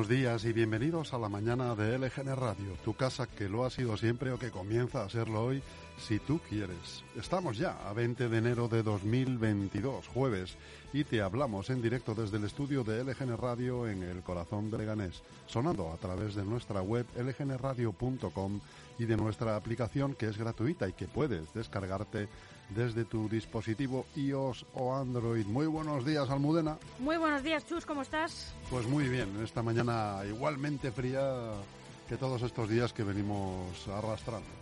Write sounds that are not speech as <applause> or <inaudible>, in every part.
Buenos días y bienvenidos a la mañana de LGN Radio, tu casa que lo ha sido siempre o que comienza a serlo hoy, si tú quieres. Estamos ya a 20 de enero de 2022, jueves, y te hablamos en directo desde el estudio de LGN Radio en el corazón de Leganés, sonando a través de nuestra web lgnradio.com y de nuestra aplicación que es gratuita y que puedes descargarte desde tu dispositivo iOS o Android. Muy buenos días, Almudena. Muy buenos días, Chus, ¿cómo estás? Pues muy bien, esta mañana igualmente fría que todos estos días que venimos arrastrando.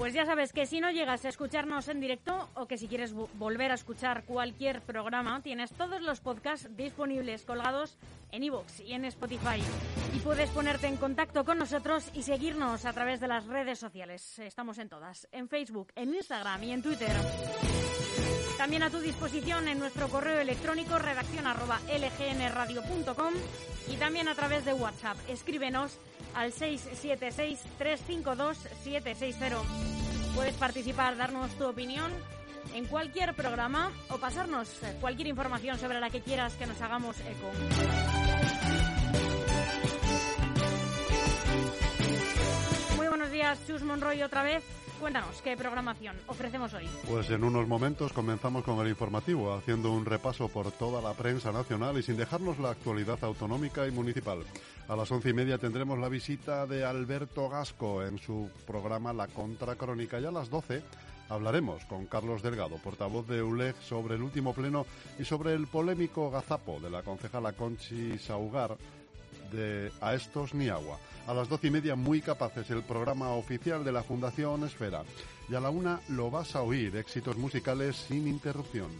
Pues ya sabes que si no llegas a escucharnos en directo o que si quieres volver a escuchar cualquier programa, tienes todos los podcasts disponibles colgados en iVoox y en Spotify. Y puedes ponerte en contacto con nosotros y seguirnos a través de las redes sociales. Estamos en todas, en Facebook, en Instagram y en Twitter. También a tu disposición en nuestro correo electrónico redacción arroba lgnradio.com y también a través de WhatsApp. Escríbenos al 676-352-760. Puedes participar, darnos tu opinión en cualquier programa o pasarnos cualquier información sobre la que quieras que nos hagamos eco. Chus Monroy otra vez. Cuéntanos, ¿qué programación ofrecemos hoy? Pues en unos momentos comenzamos con el informativo, haciendo un repaso por toda la prensa nacional y sin dejarnos la actualidad autonómica y municipal. A las once y media tendremos la visita de Alberto Gasco en su programa La Contracrónica y a las doce hablaremos con Carlos Delgado, portavoz de ULEG, sobre el último pleno y sobre el polémico gazapo de la concejala Conchi Saugar de A estos ni agua. A las doce y media, muy capaces, el programa oficial de la Fundación Esfera. Y a la una lo vas a oír, éxitos musicales sin interrupción.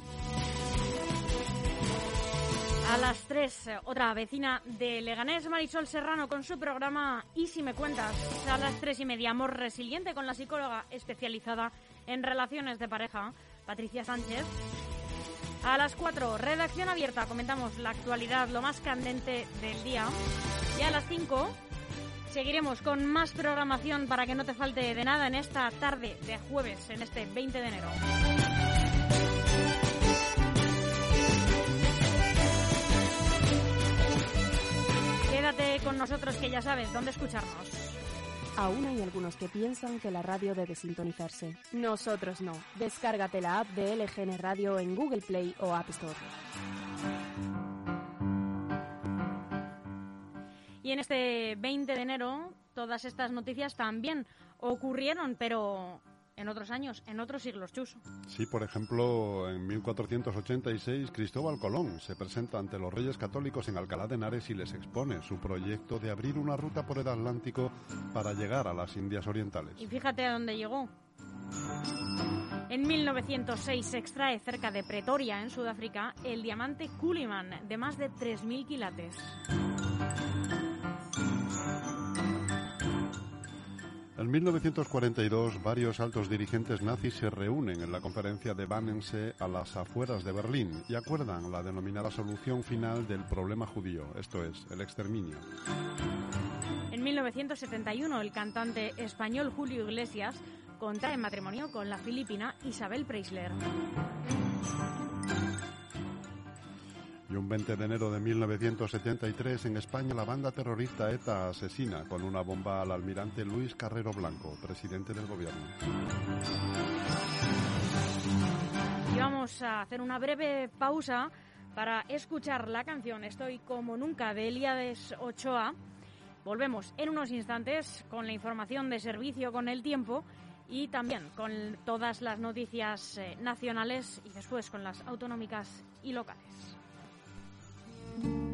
A las tres, otra vecina de Leganés, Marisol Serrano, con su programa Y si me cuentas. A las tres y media, Amor Resiliente, con la psicóloga especializada en relaciones de pareja, Patricia Sánchez. A las 4, redacción abierta, comentamos la actualidad, lo más candente del día. Y a las 5, seguiremos con más programación para que no te falte de nada en esta tarde de jueves, en este 20 de enero. Quédate con nosotros que ya sabes dónde escucharnos. Aún hay algunos que piensan que la radio debe sintonizarse. Nosotros no. Descárgate la app de LGN Radio en Google Play o App Store. Y en este 20 de enero, todas estas noticias también ocurrieron, pero en otros años, en otros siglos, Chus. Sí, por ejemplo, en 1486 Cristóbal Colón se presenta ante los reyes católicos en Alcalá de Henares y les expone su proyecto de abrir una ruta por el Atlántico para llegar a las Indias Orientales. Y fíjate a dónde llegó. En 1906 se extrae cerca de Pretoria, en Sudáfrica, el diamante Culliman de más de 3.000 quilates. En 1942, varios altos dirigentes nazis se reúnen en la conferencia de Wannsee a las afueras de Berlín y acuerdan la denominada solución final del problema judío, esto es, el exterminio. En 1971, el cantante español Julio Iglesias contrae matrimonio con la filipina Isabel Preisler. Y un 20 de enero de 1973 en España la banda terrorista ETA asesina con una bomba al almirante Luis Carrero Blanco, presidente del gobierno. Y vamos a hacer una breve pausa para escuchar la canción Estoy como nunca de Eliades Ochoa. Volvemos en unos instantes con la información de servicio con el tiempo y también con todas las noticias eh, nacionales y después con las autonómicas y locales. Estoy acabando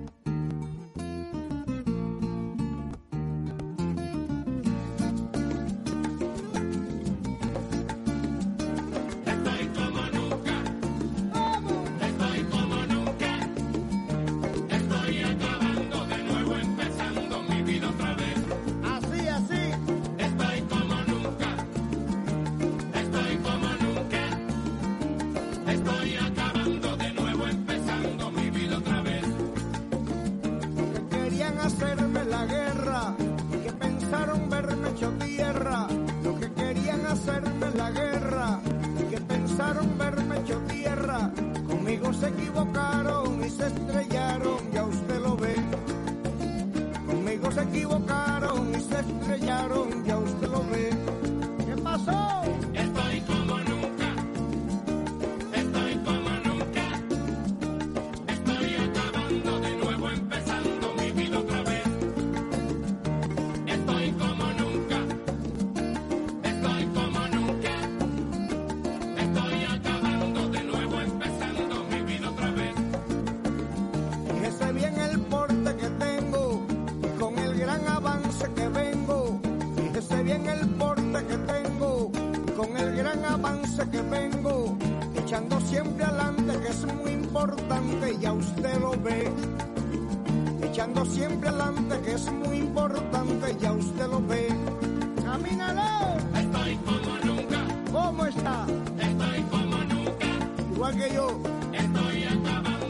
estoy acabando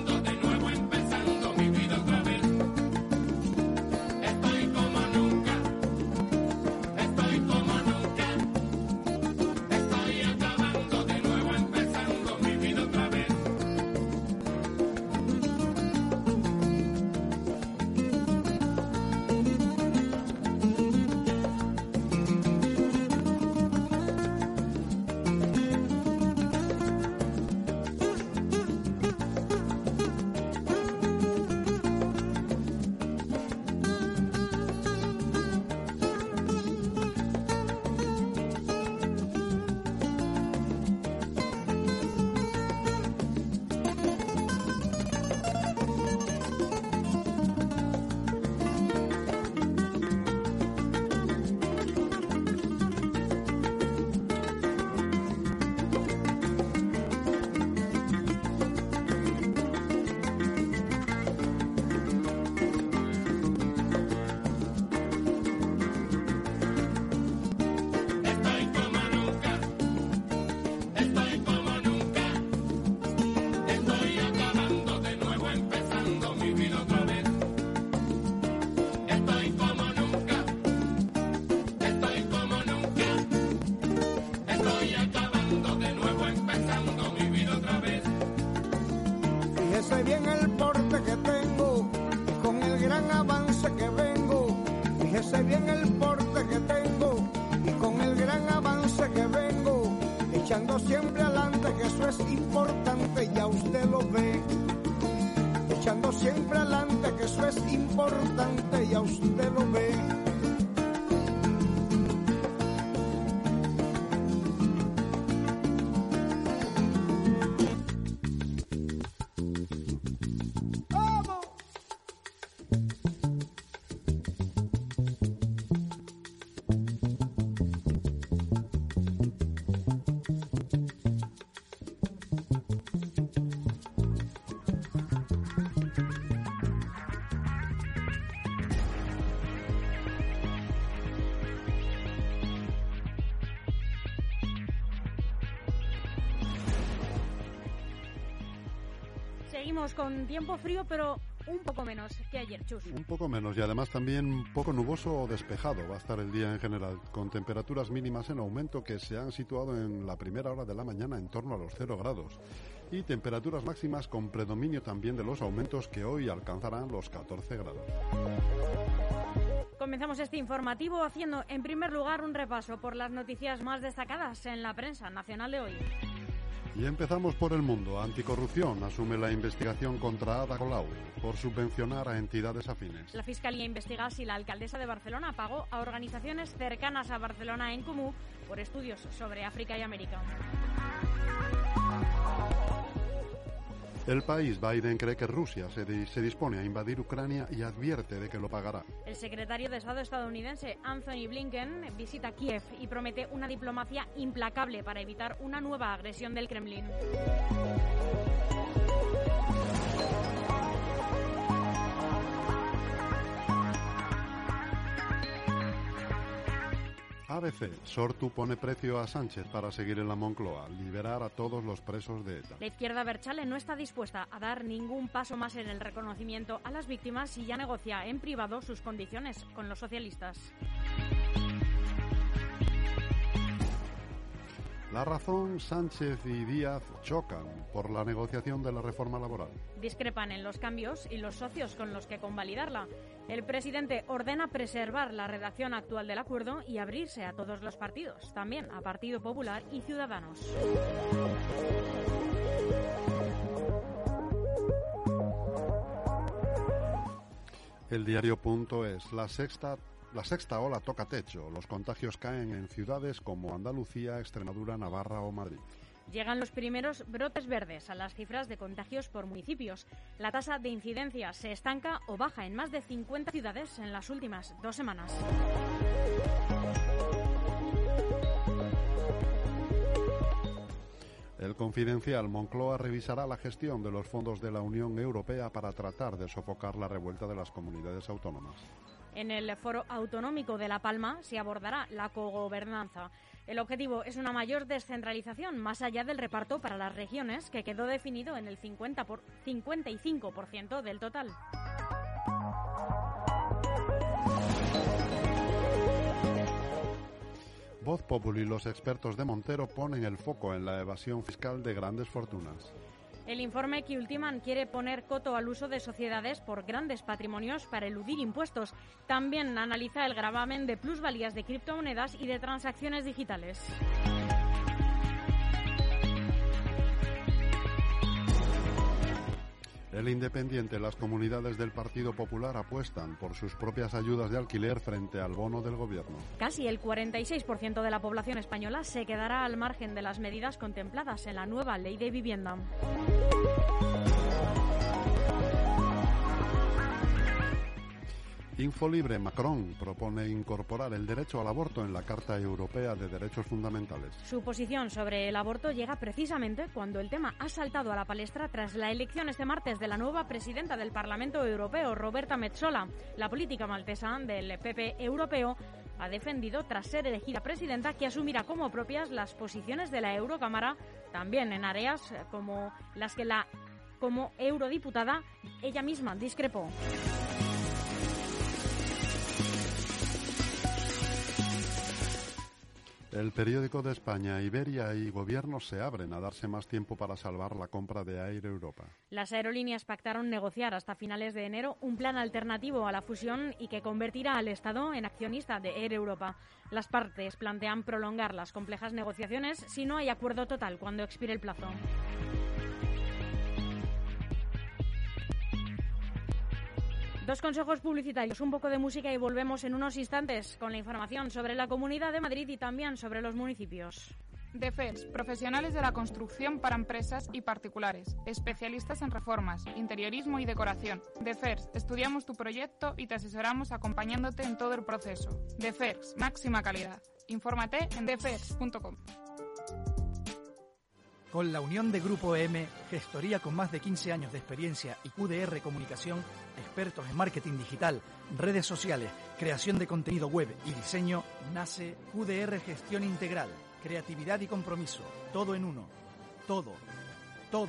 Echando siempre adelante que eso es importante, ya usted lo ve. Echando siempre adelante que eso es importante, ya usted lo ve. Seguimos con tiempo frío, pero un poco menos que ayer, Chus. Un poco menos y además también un poco nuboso o despejado va a estar el día en general, con temperaturas mínimas en aumento que se han situado en la primera hora de la mañana en torno a los 0 grados y temperaturas máximas con predominio también de los aumentos que hoy alcanzarán los 14 grados. Comenzamos este informativo haciendo, en primer lugar, un repaso por las noticias más destacadas en la prensa nacional de hoy. Y empezamos por el mundo. Anticorrupción asume la investigación contra Ada Colau por subvencionar a entidades afines. La Fiscalía investiga si la alcaldesa de Barcelona pagó a organizaciones cercanas a Barcelona en Comú por estudios sobre África y América. El país Biden cree que Rusia se, di- se dispone a invadir Ucrania y advierte de que lo pagará. El secretario de Estado estadounidense Anthony Blinken visita Kiev y promete una diplomacia implacable para evitar una nueva agresión del Kremlin. ABC. Sortu pone precio a Sánchez para seguir en la Moncloa, liberar a todos los presos de ETA. La izquierda Berchale no está dispuesta a dar ningún paso más en el reconocimiento a las víctimas y ya negocia en privado sus condiciones con los socialistas. La razón, Sánchez y Díaz chocan por la negociación de la reforma laboral. Discrepan en los cambios y los socios con los que convalidarla. El presidente ordena preservar la redacción actual del acuerdo y abrirse a todos los partidos, también a Partido Popular y Ciudadanos. El diario Punto es la sexta, la sexta ola toca techo. Los contagios caen en ciudades como Andalucía, Extremadura, Navarra o Madrid. Llegan los primeros brotes verdes a las cifras de contagios por municipios. La tasa de incidencia se estanca o baja en más de 50 ciudades en las últimas dos semanas. El confidencial Moncloa revisará la gestión de los fondos de la Unión Europea para tratar de sofocar la revuelta de las comunidades autónomas. En el Foro Autonómico de La Palma se abordará la cogobernanza. El objetivo es una mayor descentralización más allá del reparto para las regiones, que quedó definido en el 50 por 55% del total. Voz Populi y los expertos de Montero ponen el foco en la evasión fiscal de grandes fortunas. El informe que ultiman quiere poner coto al uso de sociedades por grandes patrimonios para eludir impuestos. También analiza el gravamen de plusvalías de criptomonedas y de transacciones digitales. El Independiente, las comunidades del Partido Popular apuestan por sus propias ayudas de alquiler frente al bono del gobierno. Casi el 46% de la población española se quedará al margen de las medidas contempladas en la nueva ley de vivienda. Infolibre Macron propone incorporar el derecho al aborto en la Carta Europea de Derechos Fundamentales. Su posición sobre el aborto llega precisamente cuando el tema ha saltado a la palestra tras la elección este martes de la nueva presidenta del Parlamento Europeo, Roberta Metsola. La política maltesa del PP europeo ha defendido, tras ser elegida presidenta, que asumirá como propias las posiciones de la Eurocámara, también en áreas como las que la como eurodiputada ella misma discrepó. El periódico de España, Iberia y gobiernos se abren a darse más tiempo para salvar la compra de Air Europa. Las aerolíneas pactaron negociar hasta finales de enero un plan alternativo a la fusión y que convertirá al Estado en accionista de Air Europa. Las partes plantean prolongar las complejas negociaciones si no hay acuerdo total cuando expire el plazo. Dos consejos publicitarios, un poco de música y volvemos en unos instantes con la información sobre la Comunidad de Madrid y también sobre los municipios. DEFERS, profesionales de la construcción para empresas y particulares, especialistas en reformas, interiorismo y decoración. DEFERS, estudiamos tu proyecto y te asesoramos acompañándote en todo el proceso. DEFERS, máxima calidad. Infórmate en defers.com. Con la unión de Grupo M, gestoría con más de 15 años de experiencia y QDR Comunicación, expertos en marketing digital, redes sociales, creación de contenido web y diseño, nace QDR Gestión Integral, creatividad y compromiso, todo en uno. Todo, todo.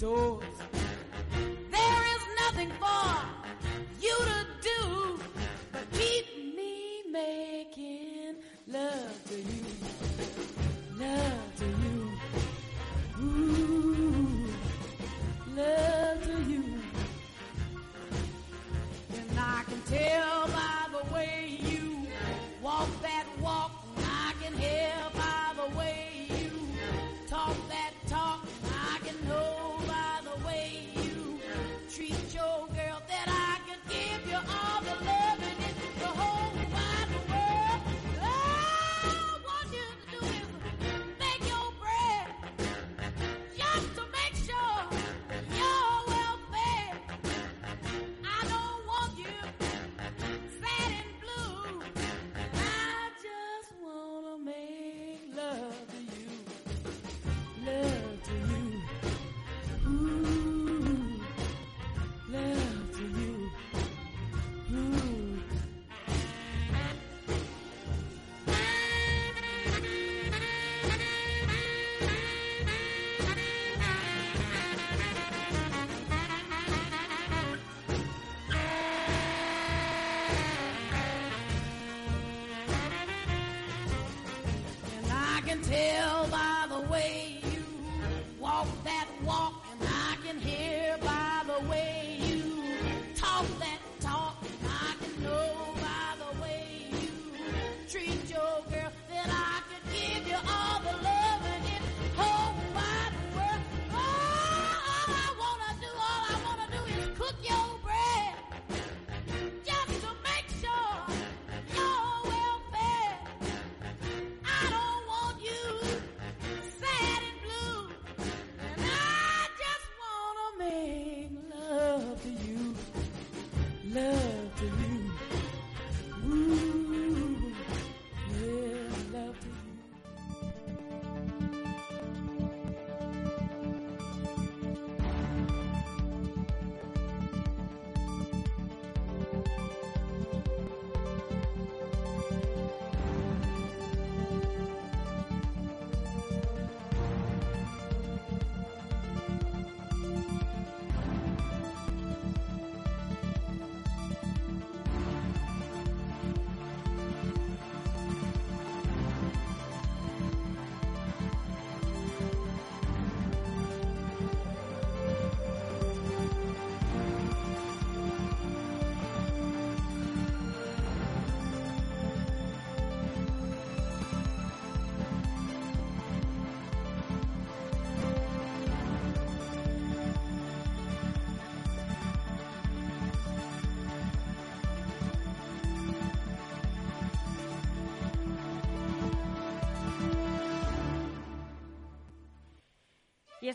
door.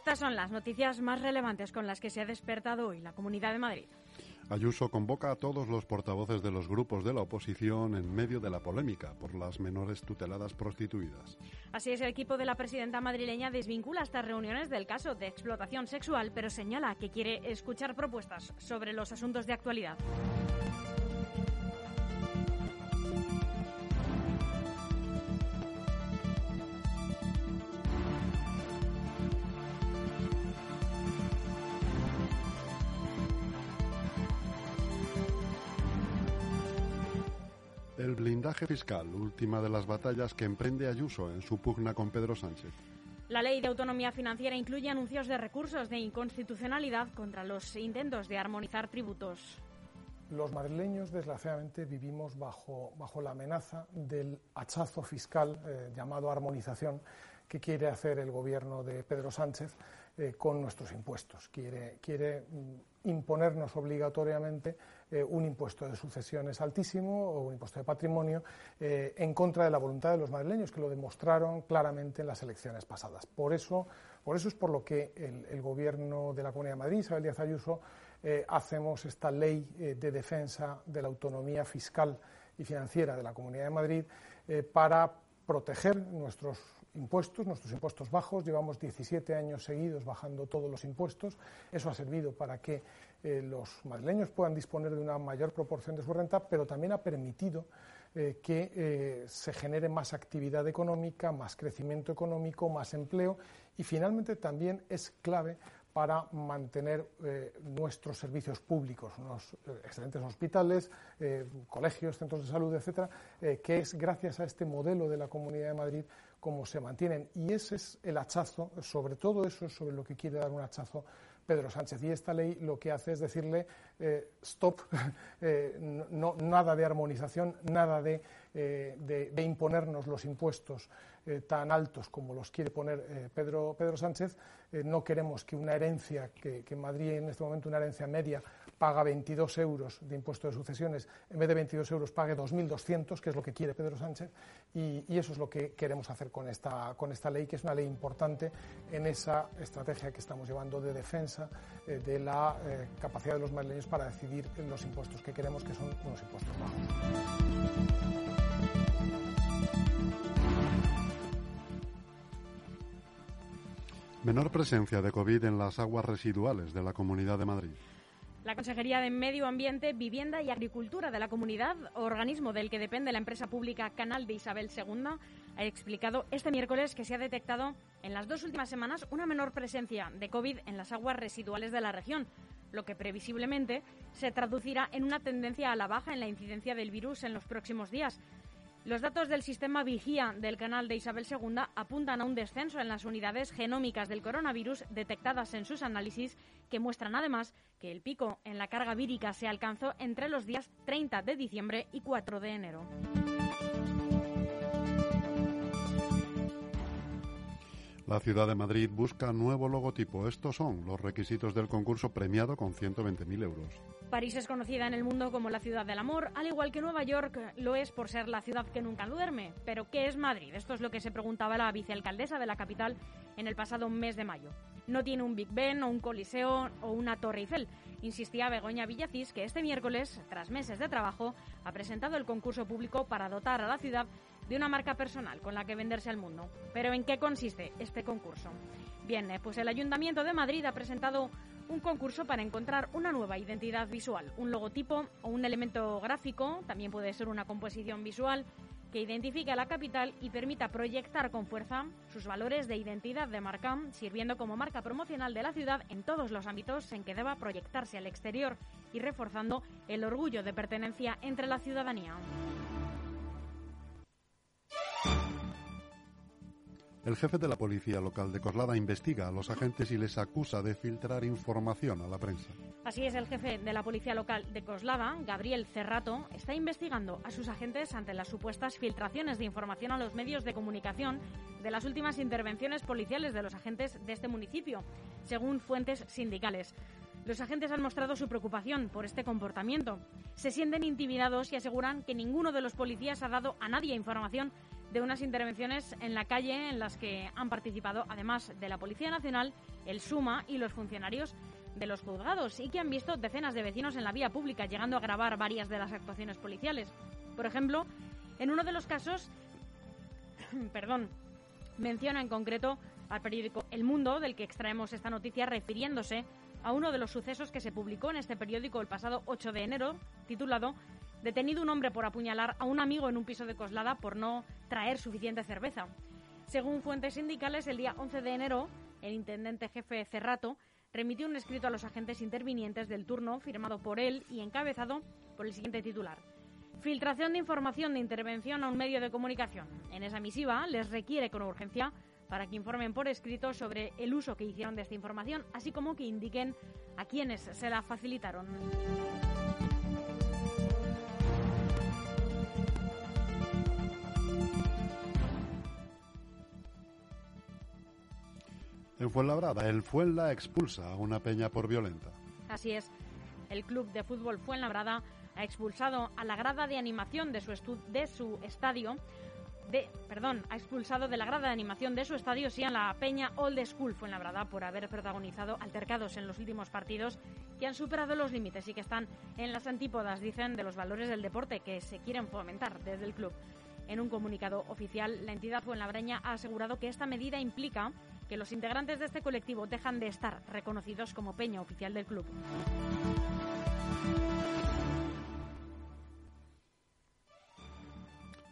Estas son las noticias más relevantes con las que se ha despertado hoy la Comunidad de Madrid. Ayuso convoca a todos los portavoces de los grupos de la oposición en medio de la polémica por las menores tuteladas prostituidas. Así es, el equipo de la presidenta madrileña desvincula estas reuniones del caso de explotación sexual, pero señala que quiere escuchar propuestas sobre los asuntos de actualidad. Blindaje fiscal, última de las batallas que emprende Ayuso en su pugna con Pedro Sánchez. La ley de autonomía financiera incluye anuncios de recursos de inconstitucionalidad contra los intentos de armonizar tributos. Los madrileños, desgraciadamente, vivimos bajo, bajo la amenaza del hachazo fiscal eh, llamado armonización que quiere hacer el gobierno de Pedro Sánchez eh, con nuestros impuestos. Quiere, quiere mm, imponernos obligatoriamente eh, un impuesto de sucesiones altísimo o un impuesto de patrimonio eh, en contra de la voluntad de los madrileños, que lo demostraron claramente en las elecciones pasadas. Por eso, por eso es por lo que el, el gobierno de la Comunidad de Madrid, Isabel Díaz Ayuso, hacemos esta ley de defensa de la autonomía fiscal y financiera de la Comunidad de Madrid para proteger nuestros impuestos, nuestros impuestos bajos. Llevamos 17 años seguidos bajando todos los impuestos. Eso ha servido para que eh, los madrileños puedan disponer de una mayor proporción de su renta, pero también ha permitido eh, que eh, se genere más actividad económica, más crecimiento económico, más empleo y finalmente también es clave para mantener nuestros servicios públicos, unos excelentes hospitales, colegios, centros de salud, etcétera, que es gracias a este modelo de la Comunidad de Madrid como se mantienen. Y ese es el hachazo, sobre todo eso es sobre lo que quiere dar un hachazo Pedro Sánchez. Y esta ley lo que hace es decirle eh, stop, <laughs> eh, no, nada de armonización, nada de, eh, imponernos los impuestos tan altos como los quiere poner Pedro, Pedro Sánchez. No queremos que una herencia, que, que Madrid en este momento una herencia media paga 22 euros de impuesto de sucesiones, en vez de 22 euros pague 2.200, que es lo que quiere Pedro Sánchez, y, eso es lo que queremos hacer con esta, con esta ley, que es una ley importante en esa estrategia que estamos llevando de defensa eh, de la eh, capacidad de los madrileños para decidir los impuestos que queremos, que son unos impuestos bajos. Menor presencia de COVID en las aguas residuales de la Comunidad de Madrid. La Consejería de Medio Ambiente, Vivienda y Agricultura de la Comunidad, organismo del que depende la empresa pública Canal de Isabel II, ha explicado este miércoles que se ha detectado en las dos últimas semanas una menor presencia de COVID en las aguas residuales de la región, lo que previsiblemente se traducirá en una tendencia a la baja en la incidencia del virus en los próximos días. Los datos del sistema Vigía del canal de Isabel II apuntan a un descenso en las unidades genómicas del coronavirus detectadas en sus análisis, que muestran además que el pico en la carga vírica se alcanzó entre los días 30 de diciembre y 4 de enero. La ciudad de Madrid busca nuevo logotipo. Estos son los requisitos del concurso premiado con 120.000 euros. París es conocida en el mundo como la ciudad del amor, al igual que Nueva York lo es por ser la ciudad que nunca duerme. Pero, ¿qué es Madrid? Esto es lo que se preguntaba la vicealcaldesa de la capital en el pasado mes de mayo. No tiene un Big Ben o un Coliseo o una Torre Eiffel. Insistía Begoña Villacís que este miércoles, tras meses de trabajo, ha presentado el concurso público para dotar a la ciudad de una marca personal con la que venderse al mundo. Pero ¿en qué consiste este concurso? Bien, eh, pues el Ayuntamiento de Madrid ha presentado un concurso para encontrar una nueva identidad visual, un logotipo o un elemento gráfico, también puede ser una composición visual, que identifique a la capital y permita proyectar con fuerza sus valores de identidad de marca, sirviendo como marca promocional de la ciudad en todos los ámbitos en que deba proyectarse al exterior y reforzando el orgullo de pertenencia entre la ciudadanía. El jefe de la policía local de Coslada investiga a los agentes y les acusa de filtrar información a la prensa. Así es, el jefe de la policía local de Coslada, Gabriel Cerrato, está investigando a sus agentes ante las supuestas filtraciones de información a los medios de comunicación de las últimas intervenciones policiales de los agentes de este municipio, según fuentes sindicales. Los agentes han mostrado su preocupación por este comportamiento. Se sienten intimidados y aseguran que ninguno de los policías ha dado a nadie información de unas intervenciones en la calle en las que han participado, además de la Policía Nacional, el SUMA y los funcionarios de los juzgados, y que han visto decenas de vecinos en la vía pública, llegando a grabar varias de las actuaciones policiales. Por ejemplo, en uno de los casos, <clears throat> perdón, menciona en concreto al periódico El Mundo, del que extraemos esta noticia, refiriéndose a uno de los sucesos que se publicó en este periódico el pasado 8 de enero, titulado Detenido un hombre por apuñalar a un amigo en un piso de Coslada por no traer suficiente cerveza. Según fuentes sindicales, el día 11 de enero, el intendente jefe Cerrato remitió un escrito a los agentes intervinientes del turno firmado por él y encabezado por el siguiente titular. Filtración de información de intervención a un medio de comunicación. En esa misiva les requiere con urgencia para que informen por escrito sobre el uso que hicieron de esta información, así como que indiquen a quienes se la facilitaron. En Fuenlabrada, el Fuenla expulsa a una peña por violenta. Así es, el club de fútbol Fuenlabrada ha expulsado a la grada de animación de su, estu- de su estadio de, perdón, ha expulsado de la grada de animación de su estadio sí a la Peña Old School Fuenlabrada por haber protagonizado altercados en los últimos partidos que han superado los límites y que están en las antípodas, dicen, de los valores del deporte que se quieren fomentar desde el club. En un comunicado oficial, la entidad fuenlabreña ha asegurado que esta medida implica que los integrantes de este colectivo dejan de estar reconocidos como peña oficial del club.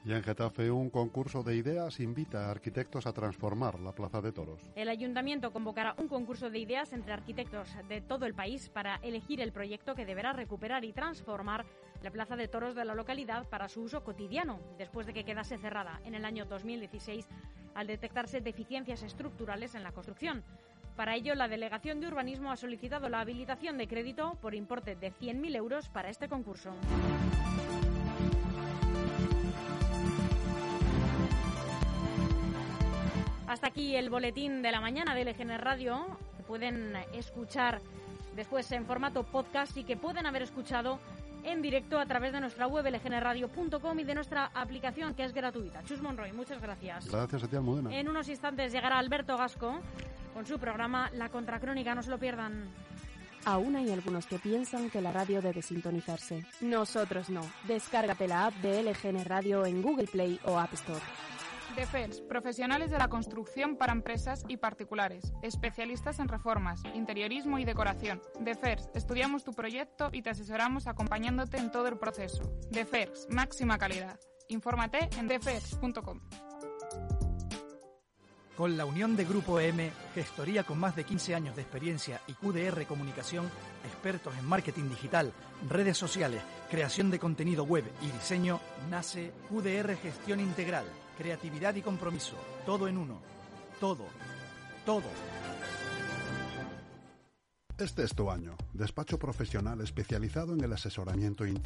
Y en Getafe, un concurso de ideas invita a arquitectos a transformar la Plaza de Toros. El ayuntamiento convocará un concurso de ideas entre arquitectos de todo el país para elegir el proyecto que deberá recuperar y transformar la Plaza de Toros de la localidad para su uso cotidiano, después de que quedase cerrada en el año 2016 al detectarse deficiencias estructurales en la construcción. Para ello, la Delegación de Urbanismo ha solicitado la habilitación de crédito por importe de 100.000 euros para este concurso. Hasta aquí el boletín de la mañana de LGN Radio, que pueden escuchar después en formato podcast y que pueden haber escuchado en directo a través de nuestra web lgnradio.com y de nuestra aplicación que es gratuita. Chus Monroy, muchas gracias. Gracias a ti, Almudena. En unos instantes llegará Alberto Gasco con su programa La Contracrónica, no se lo pierdan. Aún hay algunos que piensan que la radio debe sintonizarse. Nosotros no. Descárgate la app de LGN Radio en Google Play o App Store. DEFERS, profesionales de la construcción para empresas y particulares, especialistas en reformas, interiorismo y decoración. DEFERS, estudiamos tu proyecto y te asesoramos acompañándote en todo el proceso. DEFERS, máxima calidad. Infórmate en defers.com. Con la unión de Grupo M, gestoría con más de 15 años de experiencia y QDR Comunicación, expertos en marketing digital, redes sociales, creación de contenido web y diseño, nace QDR Gestión Integral, creatividad y compromiso, todo en uno. Todo, todo. Este es tu año. Despacho profesional especializado en el asesoramiento